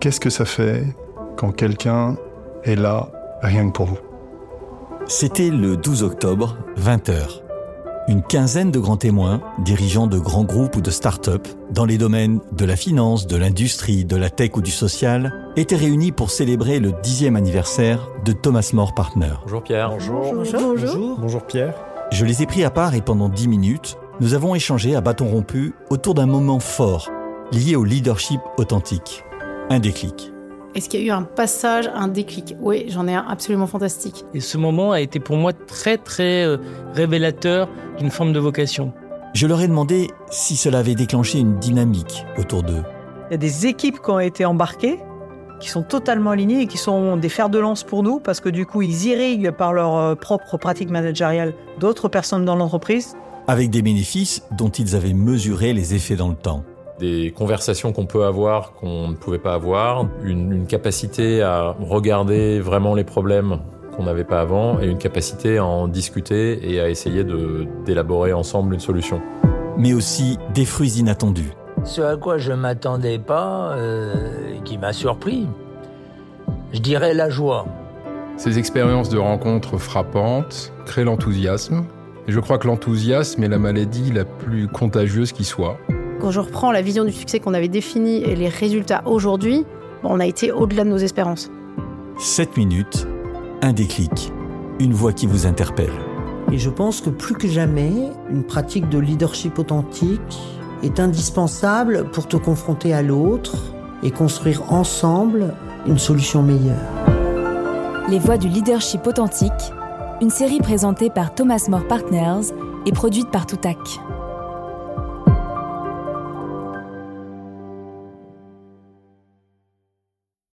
Qu'est-ce que ça fait quand quelqu'un est là rien que pour vous? C'était le 12 octobre, 20h. Une quinzaine de grands témoins, dirigeants de grands groupes ou de start-up, dans les domaines de la finance, de l'industrie, de la tech ou du social, étaient réunis pour célébrer le dixième anniversaire de Thomas More Partner. Bonjour Pierre. Bonjour. Bonjour. Bonjour. Bonjour Pierre. Je les ai pris à part et pendant dix minutes, nous avons échangé à bâton rompu autour d'un moment fort lié au leadership authentique. Un déclic. Est-ce qu'il y a eu un passage, un déclic? Oui, j'en ai un absolument fantastique. Et ce moment a été pour moi très très euh, révélateur d'une forme de vocation. Je leur ai demandé si cela avait déclenché une dynamique autour d'eux. Il y a des équipes qui ont été embarquées, qui sont totalement alignées et qui sont des fers de lance pour nous parce que du coup, ils irriguent par leur euh, propre pratique managériale d'autres personnes dans l'entreprise. Avec des bénéfices dont ils avaient mesuré les effets dans le temps des conversations qu'on peut avoir qu'on ne pouvait pas avoir, une, une, capacité à regarder vraiment les problèmes qu'on n'avait pas avant et une capacité à en discuter et à essayer d'élaborer ensemble une solution. Mais aussi des fruits inattendus. Ce à quoi je m'attendais pas, euh, qui m'a surpris, je dirais la joie. Ces expériences de rencontres frappantes créent l'enthousiasme. Et je crois que l'enthousiasme est la maladie la plus contagieuse qui soit. Quand je reprends la vision du succès qu'on avait définie et les résultats aujourd'hui, on a été au-delà de nos espérances. 7 minutes, un déclic, une voix qui vous interpelle. Et je pense que plus que jamais, une pratique de leadership authentique est indispensable pour te confronter à l'autre et construire ensemble une solution meilleure. Les voix du leadership authentique, une série présentée par Thomas More Partners et produite par Toutac.